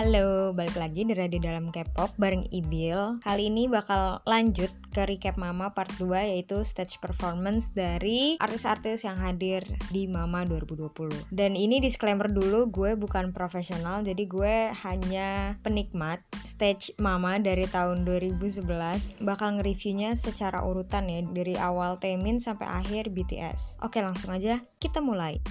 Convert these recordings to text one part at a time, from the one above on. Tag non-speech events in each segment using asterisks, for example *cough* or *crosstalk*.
Halo, balik lagi di Radio Dalam K-pop bareng Ibil. Kali ini bakal lanjut ke recap Mama part 2 yaitu stage performance dari artis-artis yang hadir di Mama 2020. Dan ini disclaimer dulu, gue bukan profesional, jadi gue hanya penikmat stage Mama dari tahun 2011. Bakal nge-reviewnya secara urutan ya, dari awal Taemin sampai akhir BTS. Oke, langsung aja kita mulai.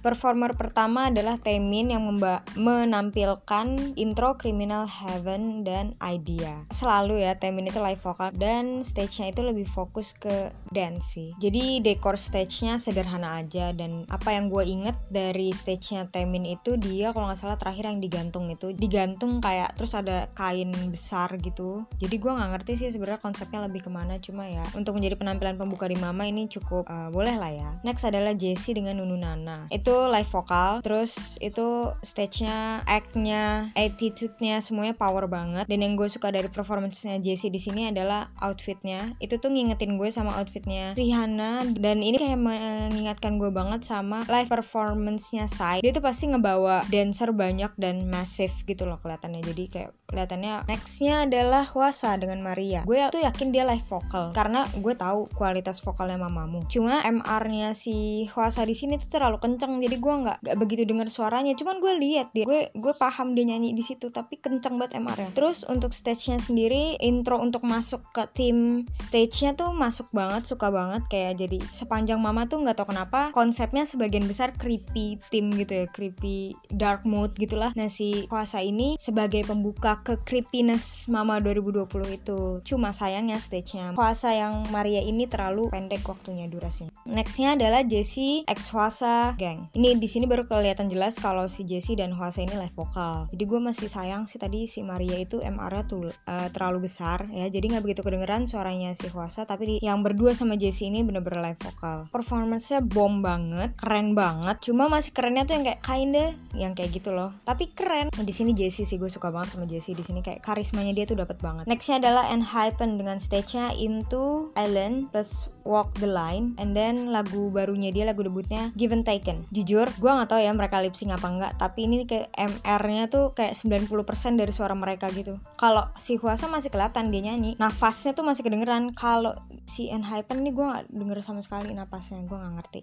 Performer pertama adalah Taemin yang menampilkan intro Criminal Heaven dan Idea. Selalu ya Taemin itu live vokal dan stage-nya itu lebih fokus ke dance sih. Jadi dekor stage-nya sederhana aja dan apa yang gue inget dari stage-nya Taemin itu dia kalau nggak salah terakhir yang digantung itu digantung kayak terus ada kain besar gitu. Jadi gue nggak ngerti sih sebenarnya konsepnya lebih ke mana cuma ya untuk menjadi penampilan pembuka di Mama ini cukup uh, boleh lah ya. Next adalah Jessie dengan Nunu Nana. Itu itu live vokal terus itu stage-nya act-nya attitude-nya semuanya power banget. Dan yang gue suka dari performance-nya Jessie di sini adalah outfitnya. Itu tuh ngingetin gue sama outfitnya Rihanna dan ini kayak mengingatkan gue banget sama live performance-nya Psy. Dia tuh pasti ngebawa dancer banyak dan massive gitu loh kelihatannya. Jadi kayak kelihatannya nextnya adalah Huasa dengan Maria. Gue tuh yakin dia live vokal karena gue tahu kualitas vokalnya mamamu. Cuma MR-nya si Huasa di sini tuh terlalu kenceng jadi gue nggak nggak begitu dengar suaranya. Cuman gue lihat dia gue gue paham dia nyanyi di situ tapi kenceng banget MR-nya terus untuk stage-nya sendiri intro untuk masuk ke tim stage-nya tuh masuk banget suka banget. Kayak jadi sepanjang mama tuh nggak tau kenapa konsepnya sebagian besar creepy tim gitu ya creepy dark mood gitulah. Nah si kuasa ini sebagai pembuka ke creepiness mama 2020 itu. Cuma sayangnya stage-nya kuasa yang Maria ini terlalu pendek waktunya durasinya. Nextnya adalah Jessie ex kuasa gang ini di sini baru kelihatan jelas kalau si Jessie dan Hwasa ini live vokal. Jadi gue masih sayang sih tadi si Maria itu MR-nya tuh uh, terlalu besar ya. Jadi nggak begitu kedengeran suaranya si Hwasa tapi di, yang berdua sama Jessie ini bener-bener live vokal. Performance-nya bom banget keren banget. Cuma masih kerennya tuh yang kayak kinda yang kayak gitu loh. Tapi keren. Di sini Jessie sih gue suka banget sama Jessie di sini kayak karismanya dia tuh dapat banget. Nextnya adalah Enhypen dengan stage-nya Into Island plus Walk the Line. And then lagu barunya dia lagu debutnya Given Taken jujur gue gak tahu ya mereka lip sync apa enggak tapi ini kayak MR-nya tuh kayak 90% dari suara mereka gitu. Kalau si Huasa masih kelihatan dia nyanyi nafasnya tuh masih kedengeran. Kalau si Enhypen nih gue gak denger sama sekali nafasnya gue gak ngerti.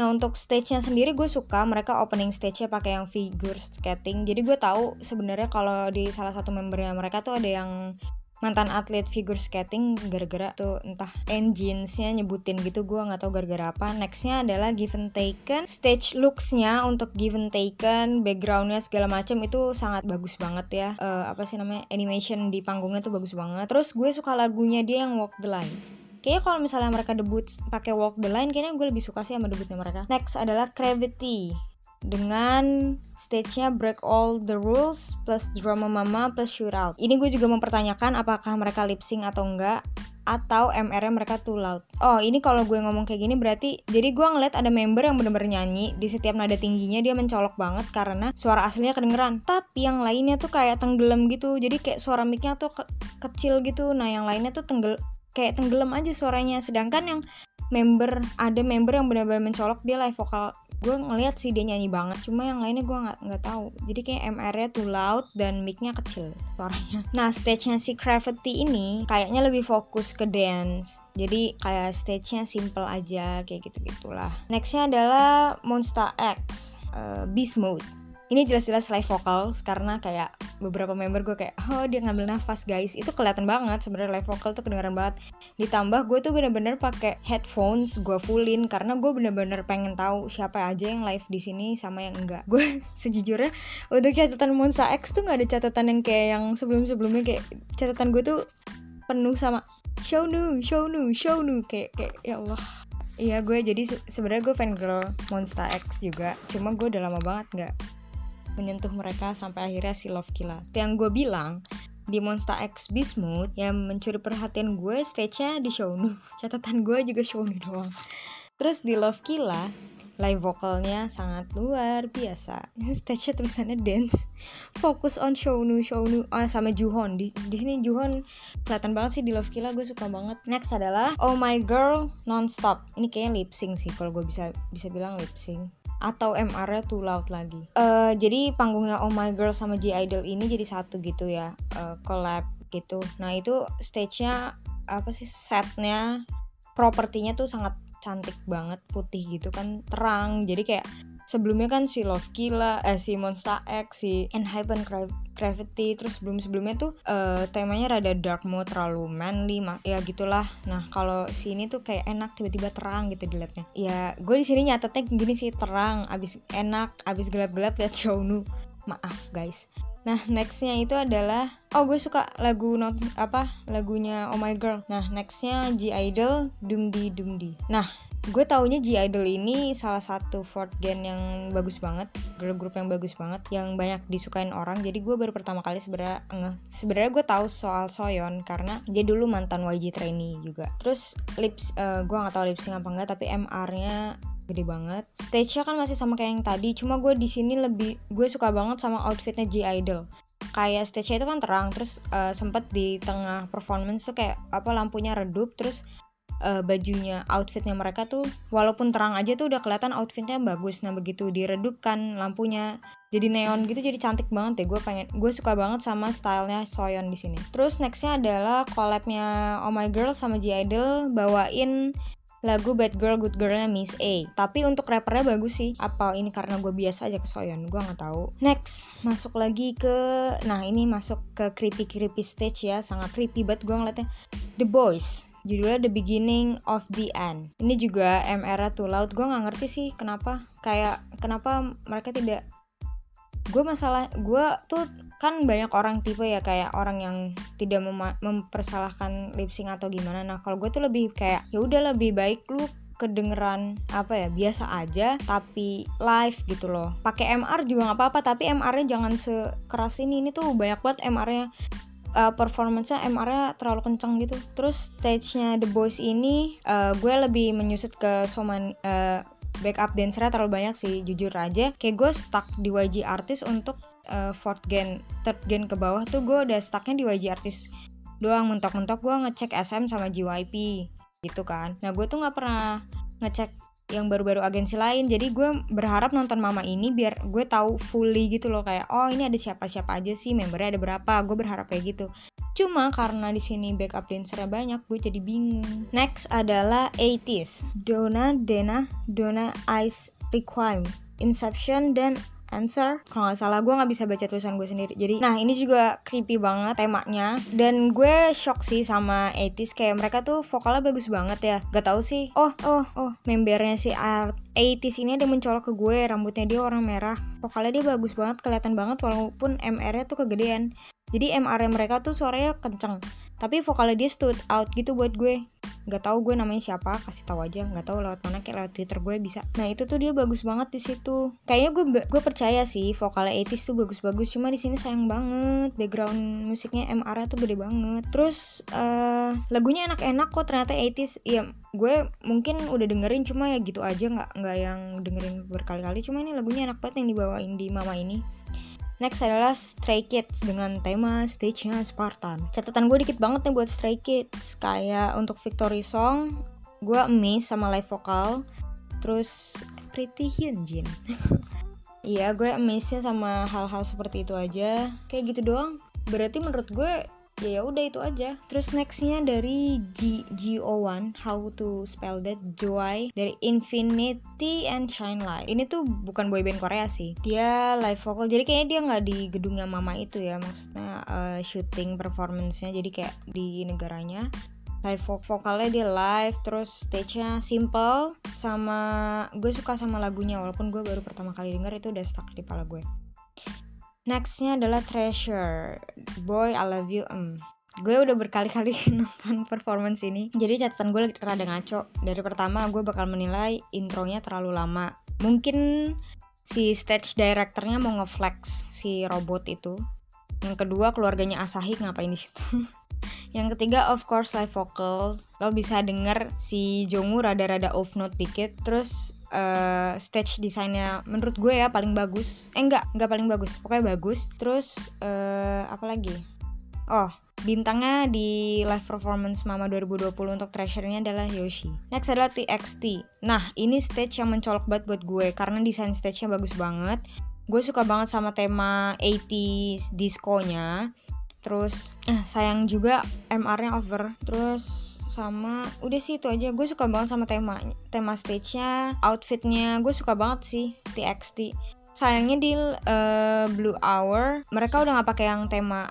Nah untuk stage-nya sendiri gue suka mereka opening stage-nya pakai yang figure skating. Jadi gue tahu sebenarnya kalau di salah satu membernya mereka tuh ada yang mantan atlet figure skating gara-gara tuh entah engines-nya nyebutin gitu gue nggak tahu gara-gara apa. Nextnya adalah given taken stage looks-nya untuk given taken backgroundnya segala macam itu sangat bagus banget ya. Uh, apa sih namanya animation di panggungnya tuh bagus banget. Terus gue suka lagunya dia yang walk the line. Kayaknya kalau misalnya mereka debut pakai Walk the Line, kayaknya gue lebih suka sih sama debutnya mereka. Next adalah Gravity dengan stage-nya Break All the Rules plus Drama Mama plus Shootout. Ini gue juga mempertanyakan apakah mereka lip sync atau enggak atau MR-nya mereka too loud. Oh, ini kalau gue ngomong kayak gini berarti jadi gue ngeliat ada member yang bener-bener nyanyi di setiap nada tingginya dia mencolok banget karena suara aslinya kedengeran. Tapi yang lainnya tuh kayak tenggelam gitu. Jadi kayak suara mic-nya tuh ke kecil gitu. Nah, yang lainnya tuh tenggel kayak tenggelam aja suaranya. Sedangkan yang member ada member yang benar-benar mencolok dia live vokal gue ngeliat sih dia nyanyi banget cuma yang lainnya gue nggak nggak tahu. Jadi kayak MR-nya too loud dan mic-nya kecil suaranya. *laughs* Nah stage-nya si Gravity ini kayaknya lebih fokus ke dance. Jadi kayak stage-nya simple aja kayak gitu gitulah nextnya adalah Monster X uh, Beast Mode ini jelas-jelas live vokal karena kayak beberapa member gue kayak oh dia ngambil nafas guys. Itu kelihatan banget sebenarnya live vokal tuh kedengaran banget. Ditambah gue tuh bener-bener pakai headphones gue fullin karena gue bener-bener pengen tahu siapa aja yang live di sini sama yang enggak. Gue *laughs* sejujurnya untuk catatan Monza X tuh nggak ada catatan yang kayak yang sebelum-sebelumnya kayak catatan gue tuh penuh sama show nu show nu show nu kayak kayak ya Allah. Iya gue jadi sebenarnya gue fan girl Monster X juga Cuma gue udah lama banget nggak menyentuh mereka sampai akhirnya si Love Killa. Yang gue bilang di Monster X Mode yang mencuri perhatian gue stage-nya di Shownu. *laughs* Catatan gue juga Shownu doang. Terus di Love Killa live vokalnya sangat luar biasa. *laughs* Stage-nya tulisannya dance. Fokus on Shownu, Shownu oh, sama Juhon. Di, di sini Juhon kelihatan banget sih di Love Killa gue suka banget. Next adalah Oh My Girl Nonstop. Ini kayaknya lip sync sih kalau gue bisa bisa bilang lip sync atau MR-nya too loud lagi. Uh, jadi panggungnya Oh My Girl sama G Idol ini jadi satu gitu ya, uh, collab gitu. Nah itu stage-nya apa sih setnya, propertinya tuh sangat cantik banget putih gitu kan terang jadi kayak sebelumnya kan si Love Killa, eh si Monster X, si Enhypen Gravity, terus sebelum sebelumnya tuh uh, temanya rada dark mode terlalu manly, mah ya gitulah. Nah kalau sini tuh kayak enak tiba-tiba terang gitu dilihatnya. Ya gue di sini nyatetnya gini sih terang, abis enak, abis gelap-gelap liat Xiaonu. Maaf guys. Nah nextnya itu adalah oh gue suka lagu not apa lagunya Oh My Girl. Nah nextnya G Idol Dumdi Dumdi. Nah gue taunya G Idol ini salah satu fourth gen yang bagus banget girl group yang bagus banget yang banyak disukain orang. Jadi gue baru pertama kali sebenarnya nge sebenarnya gue tahu soal Soyeon karena dia dulu mantan YG trainee juga. Terus lips uh, gue nggak tahu lip sync apa enggak tapi MR-nya gede banget. Stage-nya kan masih sama kayak yang tadi cuma gue di sini lebih gue suka banget sama outfitnya G Idol. Kayak stage-nya itu kan terang terus uh, sempet di tengah performance tuh kayak apa lampunya redup terus uh, bajunya outfitnya mereka tuh walaupun terang aja tuh udah kelihatan outfitnya bagus. Nah begitu diredupkan lampunya jadi neon gitu jadi cantik banget ya. Gue pengen gue suka banget sama stylenya Soyeon di sini. Terus nextnya adalah collabnya Oh My Girl sama G Idol bawain lagu Bad Girl Good Girlnya Miss A. Tapi untuk rappernya bagus sih. Apa ini karena gue biasa aja ke Soyeon? Gue nggak tahu. Next, masuk lagi ke, nah ini masuk ke creepy creepy stage ya, sangat creepy banget gue ngeliatnya. The Boys, judulnya The Beginning of the End. Ini juga MR too loud. Gue nggak ngerti sih kenapa. Kayak kenapa mereka tidak gue masalah gue tuh kan banyak orang tipe ya kayak orang yang tidak mem mempersalahkan lip sync atau gimana. Nah kalau gue tuh lebih kayak ya udah lebih baik lu kedengeran apa ya biasa aja tapi live gitu loh. Pakai MR juga nggak apa-apa tapi MR-nya jangan sekeras ini. Ini tuh banyak banget MR-nya uh, performance-nya MR-nya terlalu kenceng gitu. Terus stage-nya The Boys ini uh, gue lebih menyusut ke Soman uh, backup dancernya terlalu banyak sih jujur aja. Kayak gue stuck di YG artis untuk uh, fourth gen third gen ke bawah tuh gue udah stucknya di YG artis doang. Mentok-mentok gue ngecek SM sama JYP gitu kan. Nah gue tuh nggak pernah ngecek yang baru-baru agensi lain. Jadi gue berharap nonton mama ini biar gue tahu fully gitu loh kayak oh ini ada siapa-siapa aja sih membernya ada berapa. Gue berharap kayak gitu. Cuma karena di sini backup dancernya banyak gue jadi bingung. Next adalah 80s Donna Dena Donna Ice Requiem Inception dan answer kalau nggak salah gue nggak bisa baca tulisan gue sendiri. Jadi nah ini juga creepy banget temanya. Dan gue shock sih sama 80s kayak mereka tuh vokalnya bagus banget ya. Gak tau sih oh oh oh membernya si art 80s ini ada mencolok ke gue rambutnya dia orang merah. Vokalnya dia bagus banget kelihatan banget walaupun MR nya tuh kegedean. Jadi MR mereka tuh suaranya kenceng tapi vokalnya dia stood out gitu buat gue. Nggak tahu gue namanya siapa kasih tahu aja. Nggak tahu lewat mana kayak lewat twitter gue bisa. Nah itu tuh dia bagus banget di situ. Kayaknya gue gue percaya sih vokalnya 80 tuh bagus-bagus. Cuma di sini sayang banget. Background musiknya MR tuh gede banget. Terus uh, lagunya enak-enak kok ternyata 80s ya gue mungkin udah dengerin cuma ya gitu aja. Nggak nggak yang dengerin berkali-kali. Cuma ini lagunya enak banget yang dibawain di mama ini Next adalah Stray Kids dengan tema stage-nya Spartan. Catatan gue dikit banget nih buat Stray Kids. Kayak untuk Victory Song, gue amazed sama live vokal. Terus Pretty Hyunjin. *laughs* Iya, gue amazed sama hal-hal seperti itu aja. Kayak gitu doang. Berarti menurut gue ya ya udah itu aja. Terus nextnya dari G GO1 how to spell that Joy dari Infinity and Shine Light. Ini tuh bukan boyband Korea sih. Dia live vocal. Jadi kayaknya dia nggak di gedungnya Mama itu ya. Maksudnya uh, shooting performance-nya. Jadi kayak di negaranya. Live vokalnya dia live terus stage-nya simple sama gue suka sama lagunya. Walaupun gue baru pertama kali denger itu udah stuck di pala gue Nextnya adalah Treasure. Boy I Love You um. Gue udah berkali-kali *laughs* nonton performance ini. Jadi catatan gue rada ngaco. Dari pertama gue bakal menilai intronya terlalu lama. Mungkin si stage directornya mau ngeflex si robot itu. Yang kedua keluarganya Asahi ngapain di situ? *laughs* Yang ketiga of course live vocals. Lo bisa denger si Jongwoo rada-rada off note dikit. Terus uh, stage desainnya menurut gue ya paling bagus eh enggak enggak paling bagus pokoknya bagus terus uh, apa lagi oh Bintangnya di live performance Mama 2020 untuk treasure-nya adalah Yoshi. Next adalah TXT. Nah, ini stage yang mencolok banget buat gue karena desain stage-nya bagus banget. Gue suka banget sama tema 80s disco-nya. Terus eh, sayang juga MR-nya over. Terus sama udah sih itu aja. Gue suka banget sama tema tema stage-nya outfitnya. Gue suka banget sih TXT sayangnya di uh, Blue Hour mereka udah nggak pakai yang tema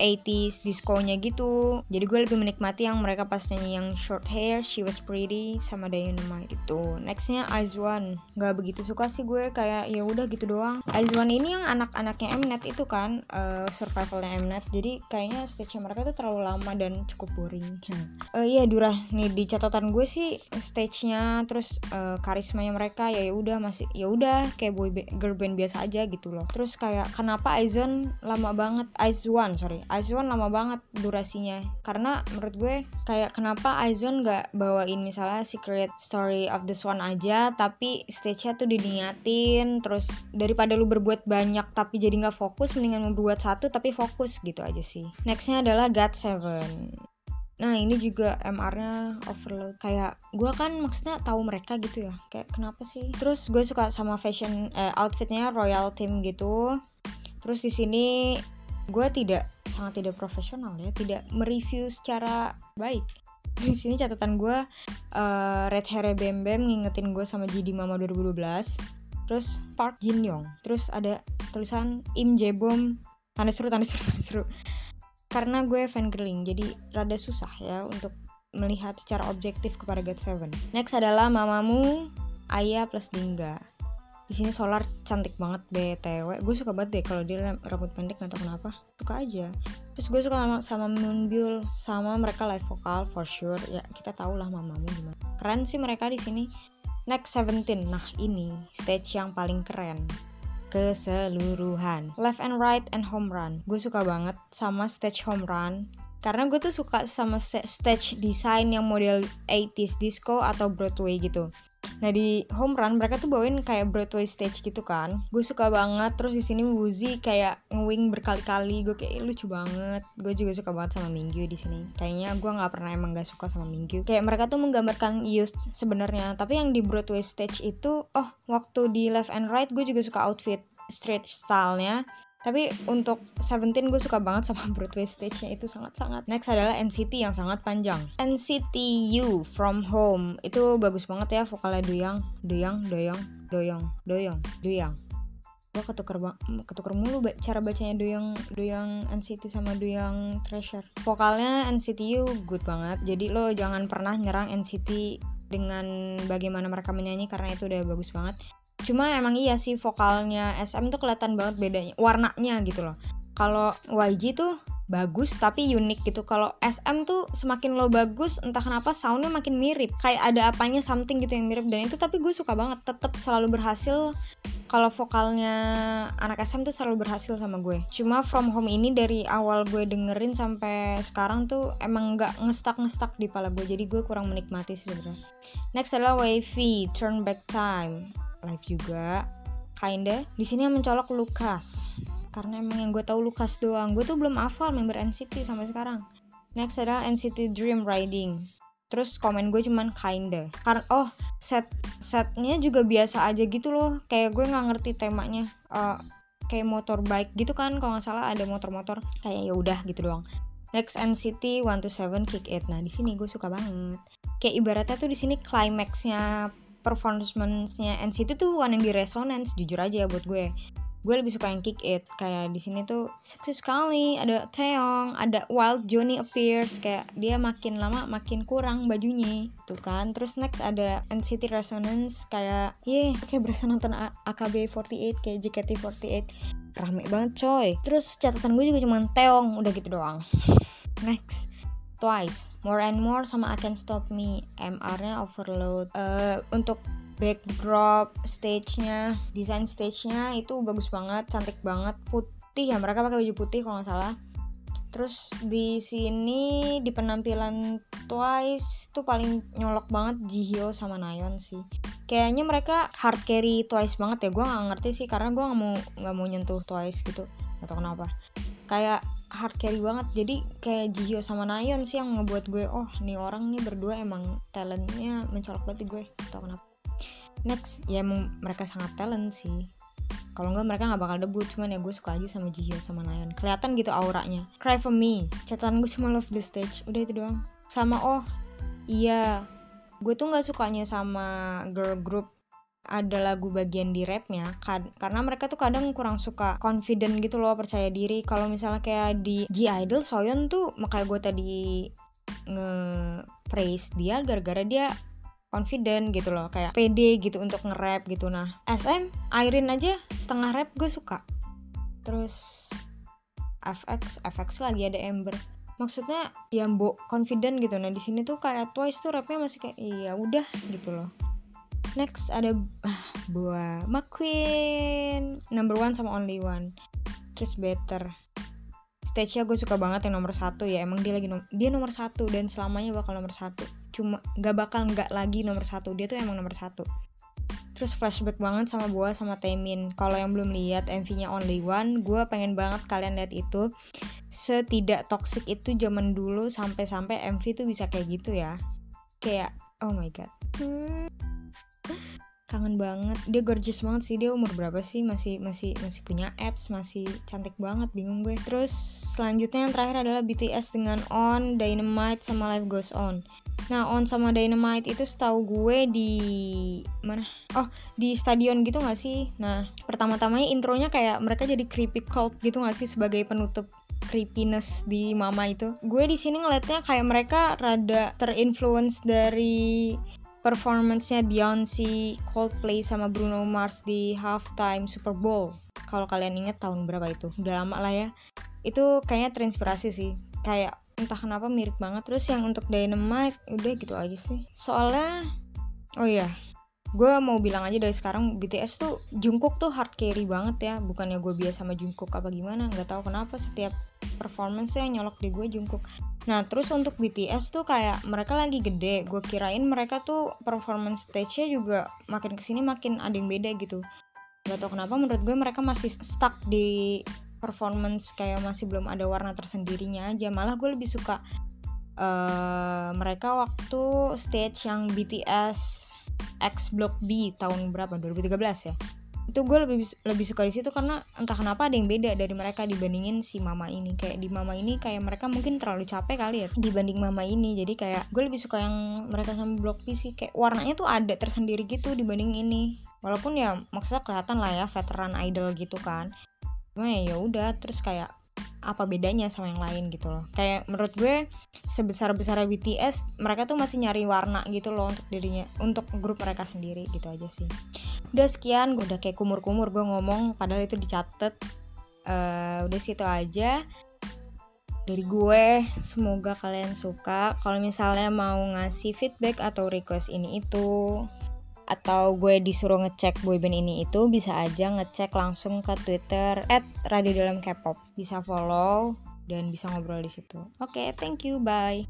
80s disco-nya gitu. Jadi gue lebih menikmati yang mereka pas nyanyi yang short hair she was pretty sama Dynamite itu nextnya Aizwan nggak begitu suka sih gue kayak ya udah gitu doang. Aizwan ini yang anak-anaknya Mnet itu kan uh, survivalnya Mnet. Jadi kayaknya stage mereka tuh terlalu lama dan cukup boring. Uh, *laughs* iya Durah. Nih di catatan gue sih stage-nya terus uh, karismanya mereka ya udah masih ya udah kayak boy girl band biasa aja gitu loh. Terus kayak kenapa Aizwan lama banget? Aizwan sorry Aizwan lama banget durasinya. Karena menurut gue kayak kenapa Aizwan gak bawain misalnya Secret Story of the Swan aja tapi stage-nya tuh diniatin terus daripada lu berbuat banyak tapi jadi nggak fokus mendingan membuat satu tapi fokus gitu aja sih. Nextnya adalah God Seven. Nah ini juga MR-nya overload. Kayak gue kan maksudnya tahu mereka gitu ya. Kayak kenapa sih? Terus gue suka sama fashion eh, outfitnya Royal Team gitu. Terus di sini gue tidak sangat tidak profesional ya tidak mereview secara baik. Di sini catatan gue uh, red hair bem bem ngingetin gue sama GD Mama 2012 terus Park Jin Young. Terus ada tulisan Im Jebom tanda seru tanda seru tanda seru. Karena gue fan girling jadi rada susah ya untuk melihat secara objektif kepada God Seven. Next adalah Mamamu Ayah plus Dingga di sini solar cantik banget btw gue suka banget deh kalau dia rambut pendek nggak tahu kenapa. Suka aja. Terus gue suka sama sama Moonbyul sama mereka live vokal for sure. Ya kita tahu lah mamamu gimana. Keren sih mereka di sini. Next 17 nah ini stage yang paling keren. Keseluruhan. Left and right and home run. Gue suka banget sama stage home run. Karena gue tuh suka sama stage design yang model 80s disco atau Broadway gitu Nah di home run mereka tuh bawain kayak Broadway stage gitu kan. Gue suka banget. Terus di sini Wuzi kayak ngewing berkali-kali. Gue kayak lucu banget. Gue juga suka banget sama Minggu di sini. Kayaknya gue nggak pernah emang gak suka sama Minggu. Kayak mereka tuh menggambarkan Yus sebenarnya. Tapi yang di Broadway stage itu, oh waktu di left and right gue juga suka outfit street stylenya tapi untuk Seventeen gue suka banget sama *laughs* Broadway stage-nya itu sangat-sangat. Next adalah NCT yang sangat panjang. NCT U From Home itu bagus banget ya vokalnya Doyang, Doyang, Doyang, Doyang, Doyang, Doyang. Gue ketuker ketuker mulu cara bacanya Doyang, Doyang NCT sama Doyang Treasure. Vokalnya NCT U good banget. Jadi lo jangan pernah nyerang NCT dengan bagaimana mereka menyanyi karena itu udah bagus banget cuma emang iya sih vokalnya SM tuh kelihatan banget bedanya warnanya gitu loh. Kalau YG tuh bagus tapi unik gitu. Kalau SM tuh semakin lo bagus entah kenapa soundnya makin mirip. Kayak ada apanya something gitu yang mirip. Dan itu tapi gue suka banget tetap selalu berhasil. Kalau vokalnya anak SM tuh selalu berhasil sama gue. Cuma From Home ini dari awal gue dengerin sampai sekarang tuh emang nggak ngestak ngestak di pala gue. Jadi gue kurang menikmati sebenarnya. Next adalah Wavy Turn Back Time live juga kinda di sini yang mencolok Lukas karena emang yang gue tahu Lukas doang. Gue tuh belum hafal member NCT sampai sekarang. Next adalah NCT Dream Riding. Terus komen gue cuman kinda. Karena oh set setnya juga biasa aja gitu loh. Kayak gue nggak ngerti temanya uh, kayak motor bike gitu kan. Kalau nggak salah ada motor-motor kayak ya udah gitu doang. Next NCT 127 Kick It. Nah, di sini gue suka banget. Kayak ibaratnya tuh di sini climaxnya performance-nya NCT tuh bukan yang di resonance jujur aja buat gue. Gue lebih suka yang kick it kayak di sini tuh seksi sekali ada Taeyong ada Wild Johnny appears kayak dia makin lama makin kurang bajunya tuh kan. Terus next ada NCT Resonance kayak ye kayak berasa nonton AKB48 kayak JKT48 rame banget coy. Terus catatan gue juga cuma Taeyong udah gitu doang. *laughs* Next Twice, More and More sama I Can Stop Me, MR-nya overload. Uh, untuk backdrop stage-nya, desain stage-nya itu bagus banget, cantik banget, putih ya mereka pakai baju putih kalau nggak salah. Terus di sini di penampilan Twice tuh paling nyolok banget Jihyo sama Nayeon sih. Kayaknya mereka hard carry Twice banget ya. Gue nggak ngerti sih karena gue nggak mau nggak mau nyentuh Twice gitu atau kenapa. Kayak hard carry banget. Jadi kayak Jihyo sama Nayeon sih yang ngebuat gue oh nih orang nih berdua emang talentnya mencolok banget gue. Tau kenapa. Next ya emang mereka sangat talent sih. Kalau enggak mereka nggak bakal debut. Cuman ya gue suka aja sama Jihyo sama Nayeon. Kelihatan gitu auranya. Cry for Me. Catatan gue cuma Love the Stage. Udah itu doang. Sama oh iya. Gue tuh nggak sukanya sama girl group ada lagu bagian di rapnya karena mereka tuh kadang kurang suka confident gitu loh percaya diri. Kalau misalnya kayak di G Idol Soyeon tuh makanya gue tadi nge praise dia gara-gara dia confident gitu loh kayak pede gitu untuk nge-rap gitu. Nah SM Irene aja setengah rap gue suka. Terus FX FX lagi ada Ember maksudnya ya mbok confident gitu. Nah di sini tuh kayak Twice tuh rapnya masih kayak iya udah gitu loh next ada ah, buah McQueen. Number one sama only one. Terus better. Stage-nya gue suka banget yang nomor satu ya. Emang dia lagi nom dia nomor satu dan selamanya bakal nomor satu. Cuma gak bakal nggak lagi nomor satu. Dia tuh emang nomor satu. Terus flashback banget sama Boa sama Temin kalau yang belum lihat MV-nya Only One gue pengen banget kalian lihat itu. Setidak toxic itu zaman dulu sampai-sampai MV tuh bisa kayak gitu ya. Kayak oh my god. hmm kangen banget. Dia gorgeous banget sih. Dia umur berapa sih? Masih masih masih punya apps masih cantik banget. Bingung gue. Terus selanjutnya yang terakhir adalah BTS dengan On Dynamite sama Life Goes On. Nah On sama Dynamite itu setahu gue di mana? Oh di stadion gitu gak sih? Nah pertama-tamanya intronya kayak mereka jadi creepy cult gitu gak sih? Sebagai penutup creepiness di mama itu. Gue di sini ngeliatnya kayak mereka rada terinfluence dari performance-nya Beyonce, Coldplay sama Bruno Mars di halftime Super Bowl. Kalau kalian inget tahun berapa itu? Udah lama lah ya. Itu kayaknya terinspirasi sih. Kayak entah kenapa mirip banget. Terus yang untuk Dynamite udah gitu aja sih. Soalnya oh iya, gue mau bilang aja dari sekarang BTS tuh Jungkook tuh hard carry banget ya. Bukannya gue biasa sama Jungkook apa gimana nggak tahu kenapa setiap performance tuh yang nyolok di gue Jungkook. Nah terus untuk BTS tuh kayak mereka lagi gede. Gue kirain mereka tuh performance stage-nya juga makin ke sini makin ada yang beda gitu. Gak tau kenapa menurut gue mereka masih stuck di performance kayak masih belum ada warna tersendirinya aja. Malah gue lebih suka uh, mereka waktu stage yang BTS X Block B tahun berapa? 2013 ya. Itu gue lebih lebih suka di situ karena entah kenapa ada yang beda dari mereka dibandingin si mama ini. Kayak di mama ini kayak mereka mungkin terlalu capek kali ya dibanding mama ini. Jadi kayak gue lebih suka yang mereka sama blok P sih. Kayak warnanya tuh ada tersendiri gitu dibanding ini. Walaupun ya maksudnya kelihatan lah ya veteran idol gitu kan. Cuma ya udah terus kayak apa bedanya sama yang lain gitu loh. Kayak menurut gue sebesar besar BTS mereka tuh masih nyari warna gitu loh untuk dirinya untuk grup mereka sendiri gitu aja sih. Udah sekian gue udah kayak kumur-kumur gue ngomong padahal itu dicatat. Uh, udah situ aja. Dari gue semoga kalian suka. Kalau misalnya mau ngasih feedback atau request ini itu atau gue disuruh ngecek boyband ini itu bisa aja ngecek langsung ke Twitter at Radio Dalam K-pop. Bisa follow dan bisa ngobrol di situ. Oke, okay, thank you, bye.